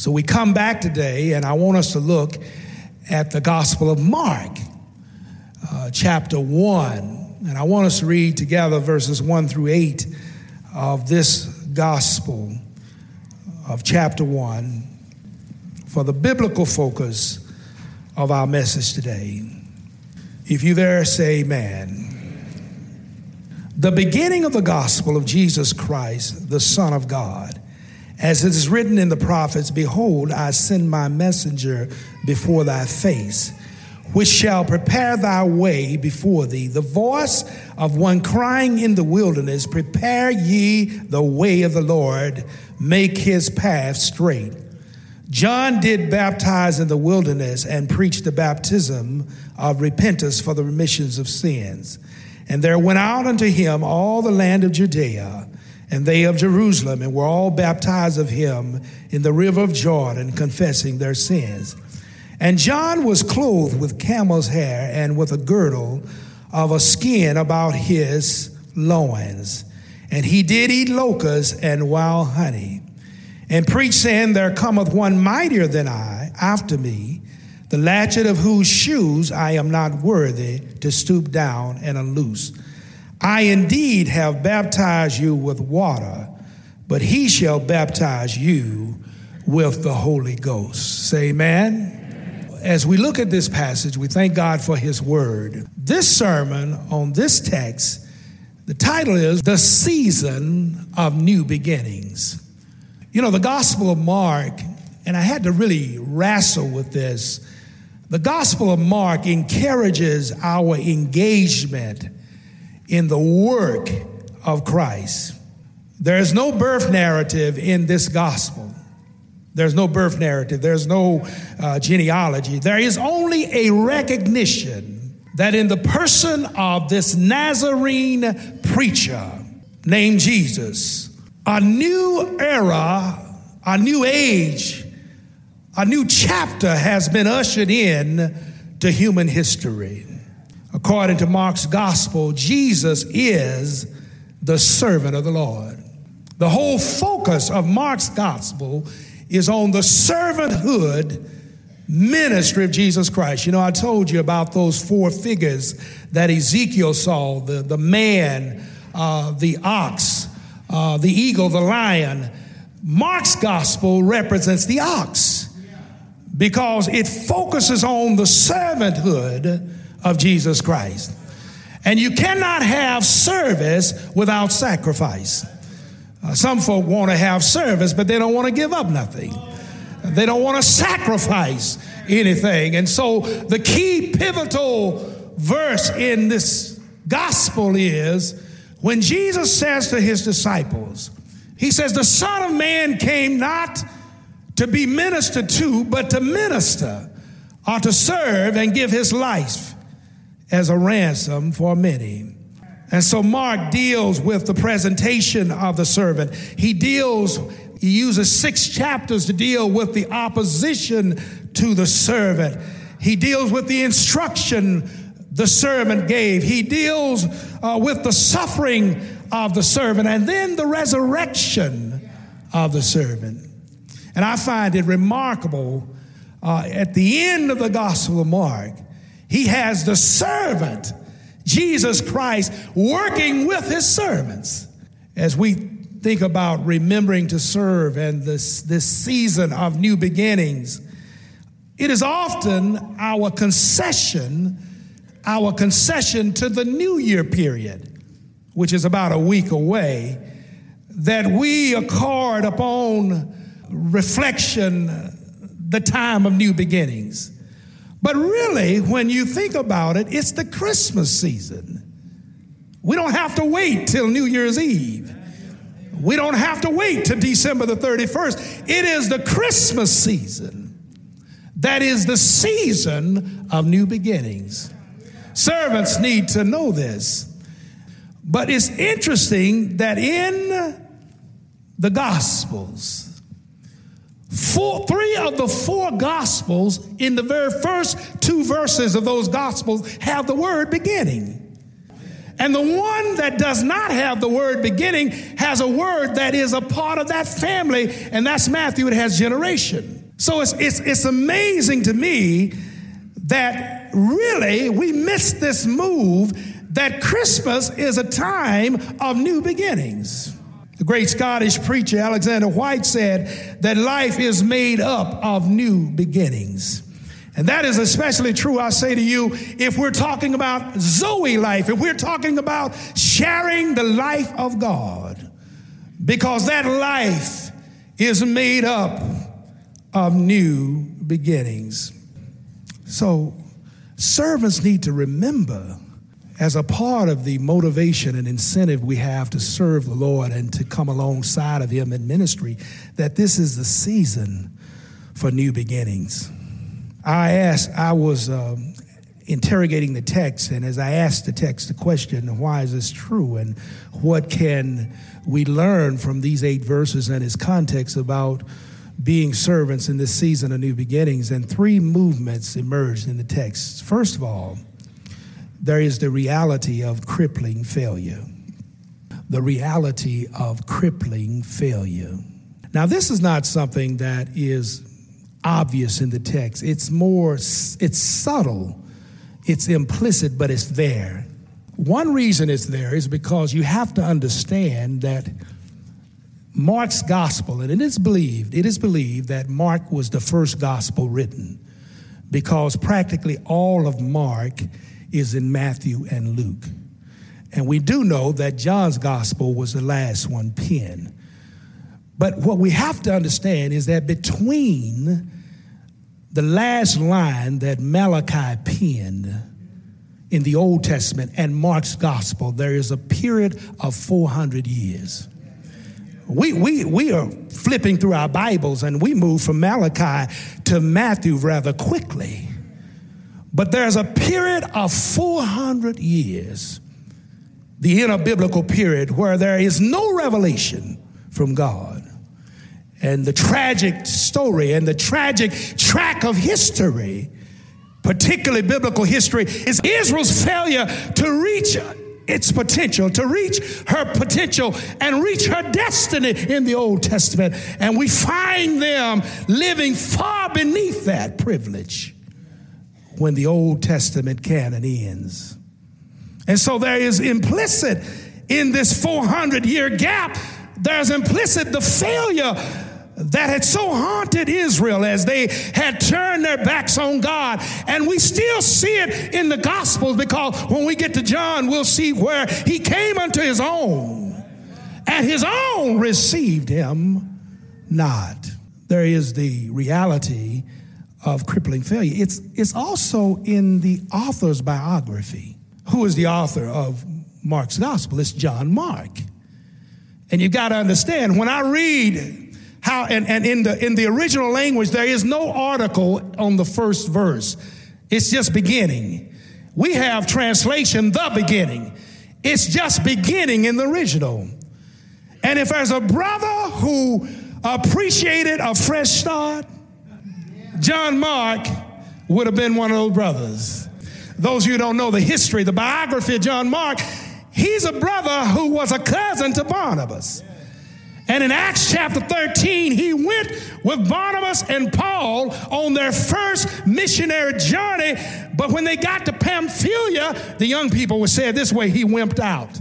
So we come back today, and I want us to look at the Gospel of Mark, uh, chapter 1. And I want us to read together verses 1 through 8 of this Gospel of chapter 1 for the biblical focus of our message today. If you there, say amen. The beginning of the gospel of Jesus Christ, the Son of God as it is written in the prophets, Behold, I send my messenger before thy face, which shall prepare thy way before thee. The voice of one crying in the wilderness, Prepare ye the way of the Lord, make his path straight. John did baptize in the wilderness and preached the baptism of repentance for the remissions of sins. And there went out unto him all the land of Judea and they of Jerusalem, and were all baptized of him in the river of Jordan, confessing their sins. And John was clothed with camel's hair and with a girdle of a skin about his loins. And he did eat locusts and wild honey, and preached, saying, There cometh one mightier than I after me, the latchet of whose shoes I am not worthy to stoop down and unloose. I indeed have baptized you with water, but he shall baptize you with the Holy Ghost. Say amen. As we look at this passage, we thank God for his word. This sermon on this text, the title is The Season of New Beginnings. You know, the Gospel of Mark, and I had to really wrestle with this. The Gospel of Mark encourages our engagement in the work of Christ. There is no birth narrative in this gospel. There's no birth narrative. There's no uh, genealogy. There is only a recognition that in the person of this Nazarene preacher named Jesus, a new era, a new age, a new chapter has been ushered in to human history. According to Mark's gospel, Jesus is the servant of the Lord. The whole focus of Mark's gospel is on the servanthood ministry of Jesus Christ. You know, I told you about those four figures that Ezekiel saw the, the man, uh, the ox, uh, the eagle, the lion. Mark's gospel represents the ox because it focuses on the servanthood of Jesus Christ. And you cannot have service without sacrifice. Uh, some folk want to have service, but they don't want to give up nothing. They don't want to sacrifice anything. And so the key pivotal verse in this gospel is when Jesus says to his disciples, He says, The Son of Man came not to be ministered to, but to minister or to serve and give his life as a ransom for many. And so Mark deals with the presentation of the servant. He deals, he uses six chapters to deal with the opposition to the servant. He deals with the instruction the servant gave. He deals uh, with the suffering of the servant and then the resurrection of the servant. And I find it remarkable uh, at the end of the Gospel of Mark he has the servant, Jesus Christ, working with his servants. As we think about remembering to serve and this, this season of new beginnings, it is often our concession our concession to the New Year period, which is about a week away, that we accord upon reflection the time of new beginnings. But really, when you think about it, it's the Christmas season. We don't have to wait till New Year's Eve. We don't have to wait till December the 31st. It is the Christmas season that is the season of new beginnings. Servants need to know this. But it's interesting that in the Gospels, four, three of the four Gospels, in the very first two verses of those Gospels, have the word beginning. And the one that does not have the word beginning has a word that is a part of that family, and that's Matthew. It has generation. So it's, it's, it's amazing to me that really we miss this move that Christmas is a time of new beginnings. The great Scottish preacher Alexander Whyte said that life is made up of new beginnings. And that is especially true, I say to you, if we're talking about Zoe life, if we're talking about sharing the life of God, because that life is made up of new beginnings. So, servants need to remember, as a part of the motivation and incentive we have to serve the Lord and to come alongside of Him in ministry, that this is the season for new beginnings. I asked, I was um, interrogating the text, and as I asked the text the question, why is this true, and what can we learn from these eight verses and its context about being servants in this season of new beginnings? And three movements emerged in the text. First of all, there is the reality of crippling failure. The reality of crippling failure. Now, this is not something that is obvious in the text. It's more, it's subtle, it's implicit, but it's there. One reason it's there is because you have to understand that Mark's gospel, and it is believed, it is believed that Mark was the first gospel written because practically all of Mark is in Matthew and Luke. And we do know that John's gospel was the last one penned. But what we have to understand is that between the last line that Malachi penned in the Old Testament and Mark's gospel, there is a period of 400 years. We, we, we are flipping through our Bibles and we move from Malachi to Matthew rather quickly. But there's a period of 400 years, the inner biblical period, where there is no revelation from God. And the tragic story and the tragic track of history, particularly biblical history, is Israel's failure to reach its potential, to reach her potential and reach her destiny in the Old Testament. And we find them living far beneath that privilege when the Old Testament canon ends. And so there is implicit in this 400 year gap, there's implicit the failure that had so haunted Israel as they had turned their backs on God. And we still see it in the Gospels because when we get to John, we'll see where he came unto his own, and his own received him not. There is the reality of crippling failure. It's, it's also in the author's biography. Who is the author of Mark's Gospel? It's John Mark. And you've got to understand, when I read how and, and in the in the original language there is no article on the first verse it's just beginning we have translation the beginning it's just beginning in the original and if there's a brother who appreciated a fresh start john mark would have been one of those brothers those of you who don't know the history the biography of john mark he's a brother who was a cousin to barnabas and in Acts chapter 13, he went with Barnabas and Paul on their first missionary journey. But when they got to Pamphylia, the young people would say it this way he wimped out.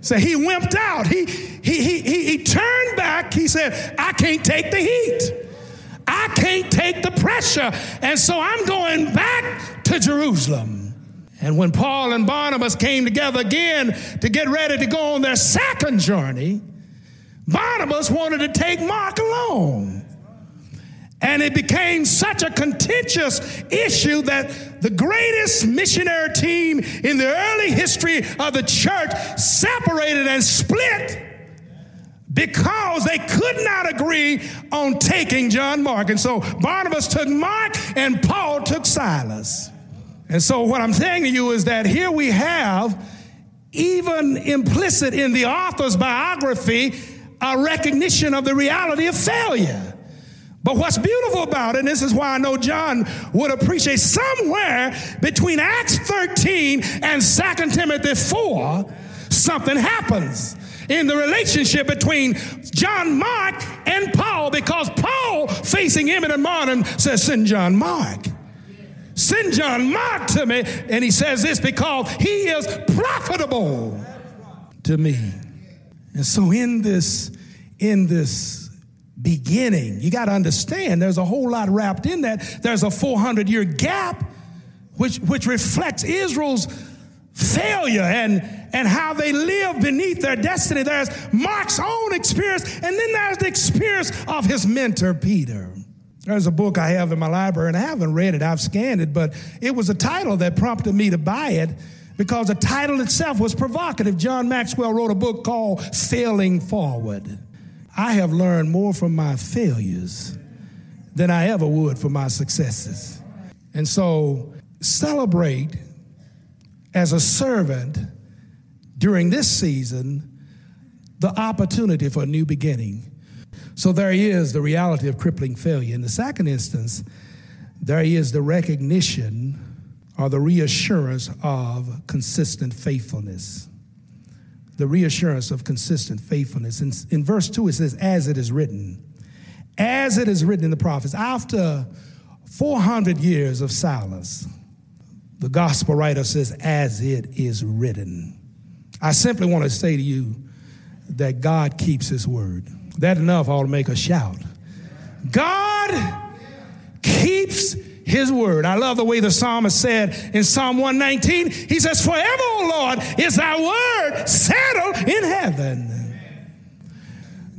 So he wimped out. He, he, he, he, he turned back. He said, I can't take the heat. I can't take the pressure. And so I'm going back to Jerusalem. And when Paul and Barnabas came together again to get ready to go on their second journey, Barnabas wanted to take Mark along. And it became such a contentious issue that the greatest missionary team in the early history of the church separated and split because they could not agree on taking John Mark. And so Barnabas took Mark and Paul took Silas. And so what I'm saying to you is that here we have, even implicit in the author's biography, a recognition of the reality of failure. But what's beautiful about it, and this is why I know John would appreciate somewhere between Acts 13 and 2 Timothy 4, something happens in the relationship between John Mark and Paul because Paul, facing him and Martin, says, Send John Mark. Send John Mark to me. And he says this because he is profitable to me. And so in this, in this beginning. You got to understand there's a whole lot wrapped in that. There's a 400 year gap which, which reflects Israel's failure and, and how they live beneath their destiny. There's Mark's own experience, and then there's the experience of his mentor, Peter. There's a book I have in my library, and I haven't read it, I've scanned it, but it was a title that prompted me to buy it because the title itself was provocative. John Maxwell wrote a book called Failing Forward. I have learned more from my failures than I ever would from my successes. And so celebrate as a servant during this season the opportunity for a new beginning. So there is the reality of crippling failure. In the second instance, there is the recognition or the reassurance of consistent faithfulness the reassurance of consistent faithfulness. In, in verse 2, it says, As it is written, as it is written in the prophets, after 400 years of silence, the gospel writer says, As it is written. I simply want to say to you that God keeps his word. That enough ought to make a shout. God keeps his word. I love the way the psalmist said in Psalm 119, he says, Forever, O Lord, is thy word settled in heaven.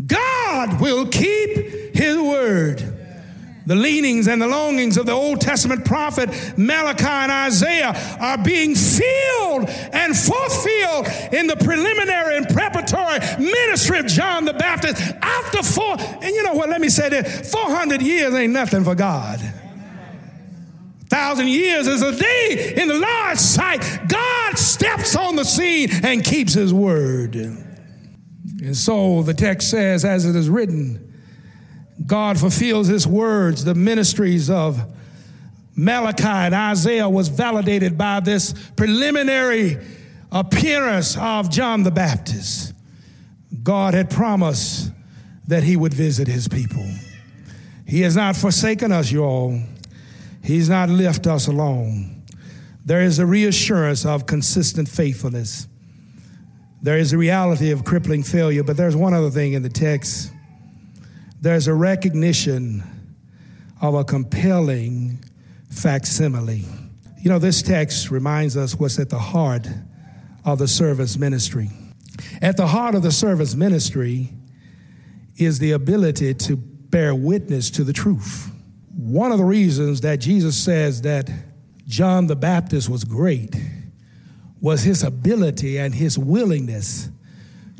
God will keep his word. The leanings and the longings of the Old Testament prophet Malachi and Isaiah are being filled and fulfilled in the preliminary and preparatory ministry of John the Baptist. After four, and you know what, let me say this 400 years ain't nothing for God A thousand years is a day in the Lord's sight. God steps on the scene and keeps his word. And so the text says, as it is written, God fulfills his words. The ministries of Malachi and Isaiah was validated by this preliminary appearance of John the Baptist. God had promised that he would visit his people. He has not forsaken us, you all. He's not left us alone. There is a reassurance of consistent faithfulness. There is a reality of crippling failure, but there's one other thing in the text. There's a recognition of a compelling facsimile. You know, this text reminds us what's at the heart of the service ministry. At the heart of the service ministry is the ability to bear witness to the truth. One of the reasons that Jesus says that John the Baptist was great was his ability and his willingness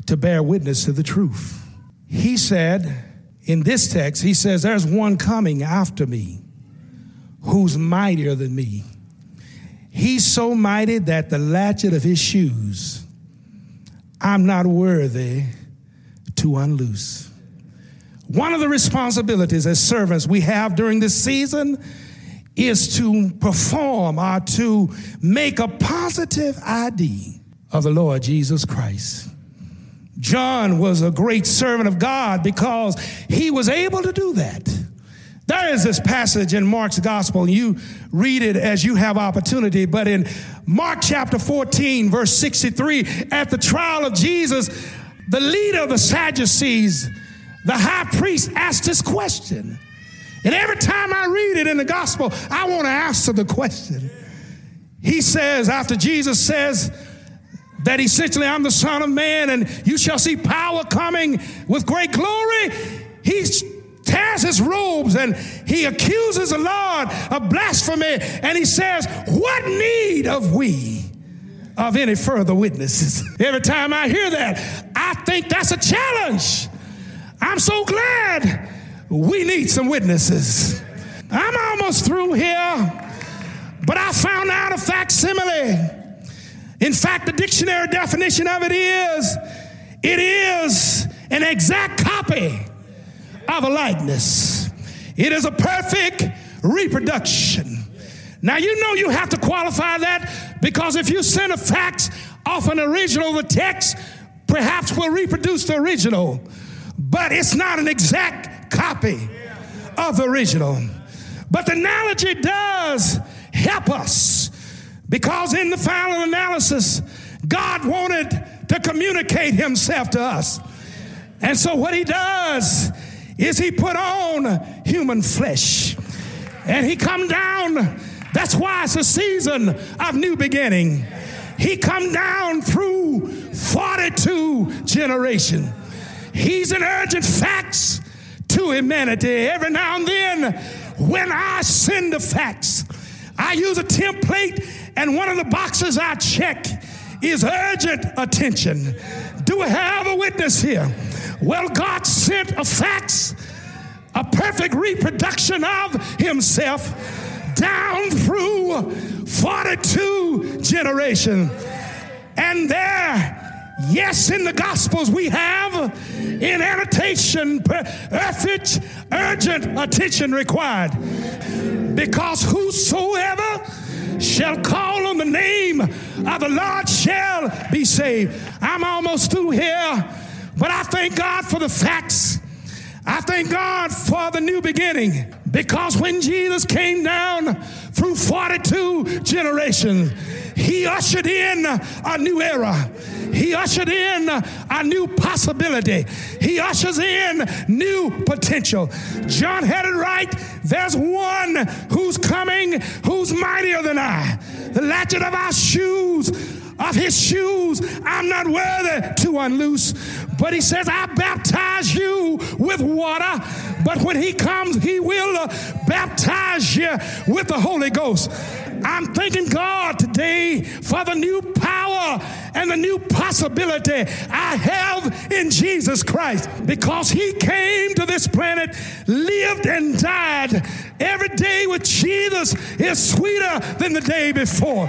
to bear witness to the truth. He said, in this text, he says, There's one coming after me who's mightier than me. He's so mighty that the latchet of his shoes I'm not worthy to unloose. One of the responsibilities as servants we have during this season is to perform or to make a positive ID of the Lord Jesus Christ. John was a great servant of God because he was able to do that. There is this passage in Mark's gospel, you read it as you have opportunity. But in Mark chapter 14, verse 63, at the trial of Jesus, the leader of the Sadducees the high priest asked this question. And every time I read it in the gospel, I want to answer the question. he says, after Jesus says that essentially I'm the Son of Man and you shall see power coming with great glory, he tears his robes and he accuses the Lord of blasphemy and he says, What need of we? Of any further witnesses. Every time I hear that, I think that's a challenge. I'm so glad we need some witnesses. I'm almost through here. But I found out a facsimile. In fact, the dictionary definition of it is it is an exact copy of a likeness. It is a perfect reproduction. Now, you know you have to qualify that because if you send a fax off an original, the text perhaps will reproduce the original, but it's not an exact copy of the original. But the analogy does help us. Because in the final analysis, God wanted to communicate himself to us. And so what he does is he put on human flesh. And he come down. That's why it's a season of new beginning. He come down through 42 generation. He's an urgent fax to humanity. Every now and then, when I send a fax, I use a template, and one of the boxes I check is urgent attention. Do we have a witness here? Well, God sent a fax, a perfect reproduction of Himself down through 42 generations. And there, yes, in the Gospels we have in annotation, urgent, urgent attention required. Because whosoever shall call on the name of the Lord shall be saved. I'm almost through here, but I thank God for the fax. I thank God for the new beginning because when Jesus came down through 42 generations, he ushered in a new era. He ushered in a new possibility. He ushers in new potential. John had it right. There's one who's coming who's mightier than I. The latchet of our shoes of his shoes I'm not worthy to unloose. But he says, I baptize you with water, but when he comes, he will baptize you with the Holy Ghost. I'm thanking God today for the new power and the new possibility I have in Jesus Christ because He came to this planet, lived and died. Every day with Jesus is sweeter than the day before.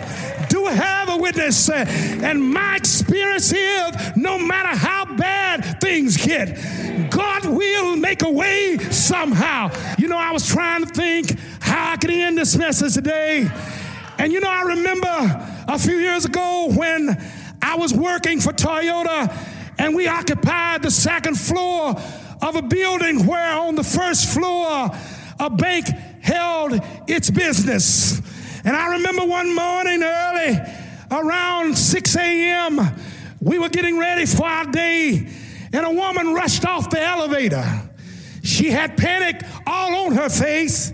Do have a witness? And my experience is no matter how bad things get, God will make a way somehow. You know, I was trying to think how I could end this message today. And you know, I remember a few years ago when I was working for Toyota and we occupied the second floor of a building where on the first floor a bank held its business. And I remember one morning early around 6 a.m., we were getting ready for our day, and a woman rushed off the elevator. She had panic all on her face,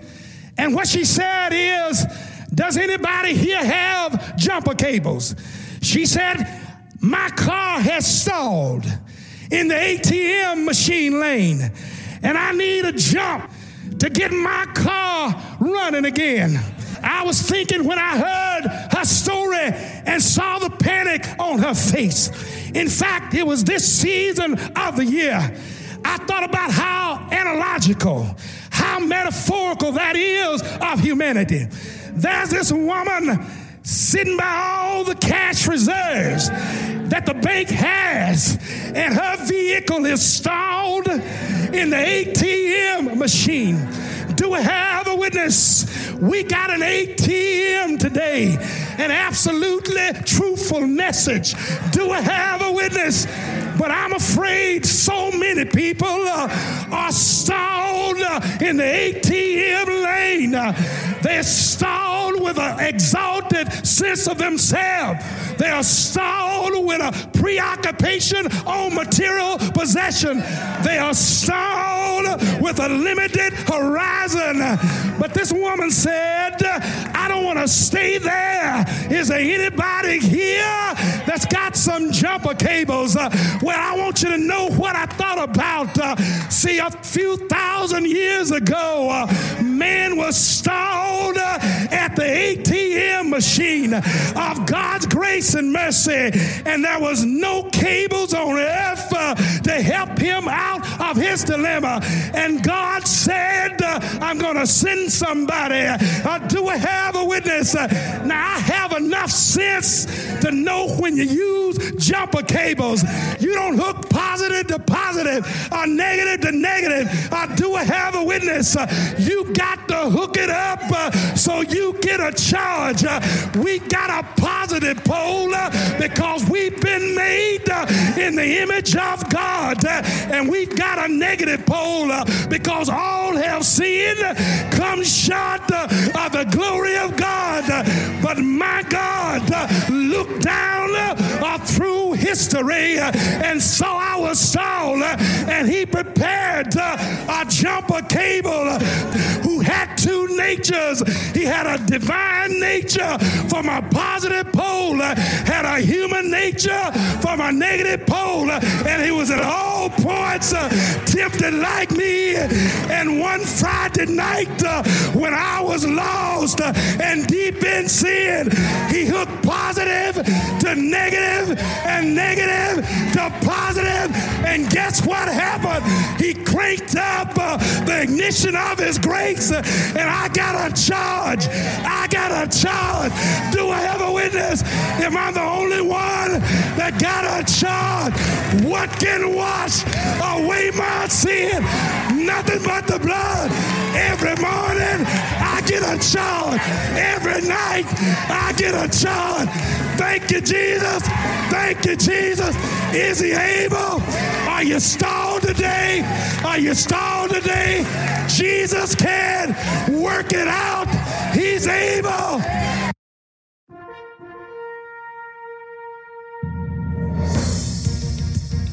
and what she said is, does anybody here have jumper cables? She said, My car has stalled in the ATM machine lane, and I need a jump to get my car running again. I was thinking when I heard her story and saw the panic on her face. In fact, it was this season of the year. I thought about how analogical, how metaphorical that is of humanity. There's this woman sitting by all the cash reserves that the bank has, and her vehicle is stalled in the ATM machine. Do we have a witness? We got an ATM today, an absolutely truthful message. Do we have a witness? But I'm afraid so many people uh, are stalled uh, in the ATM lane. Uh, they're stalled with an exalted sense of themselves. They are stalled with a preoccupation on material possession. They are stalled with a limited horizon. But this woman said, I don't want to stay there. Is there anybody here that's got some jumper cables? Uh, well, I want you to know what I thought about. Uh, see, a few thousand years ago, uh, man was stalled at the ATM machine of God's grace and mercy, and there was no cables on earth to help him out of his dilemma. And God said, uh, I'm going to send somebody. Uh, do we have a witness? Uh, now, I have enough sense to know when you use jumper cables, you don't hook positive to positive or negative to negative. Uh, do we have a witness? Uh, you got to hook it up uh, so you get a charge. Uh, we got a positive pole uh, because we've been made uh, in the image of God, and we've got a negative pole Uh, because all have sinned, come short uh, of the glory of God. But my God uh, looked down uh, through history uh, and saw our soul, uh, and he prepared a jumper cable who had two natures. He had a divine nature from a positive pole, had a human nature from a negative pole, and he was at all points tempted like me. And one Friday night when I was lost and deep in sin, he hooked positive to negative and negative to positive. And guess what happened? He cranked up uh, the ignition of his grace, uh, and I got a charge. I got a charge. Do I have a witness? Am I the only one that got a charge? What can wash away my sin? Nothing but the blood. Every morning, I get a charge. Every night, I get a charge. Thank you, Jesus. Thank you, Jesus. Is he able? Are you stalled today? Are you stalled today? Jesus can work it out. He's able.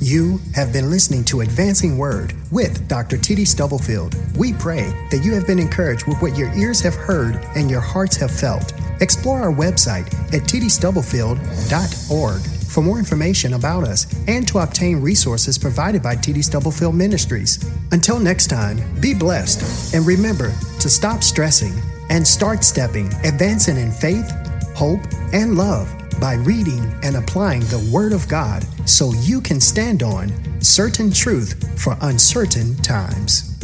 You have been listening to Advancing Word with Dr. T.D. Stubblefield. We pray that you have been encouraged with what your ears have heard and your hearts have felt. Explore our website at tdstubblefield.org for more information about us and to obtain resources provided by TD Stubblefield Ministries. Until next time, be blessed and remember to stop stressing and start stepping, advancing in faith, hope, and love by reading and applying the Word of God so you can stand on certain truth for uncertain times.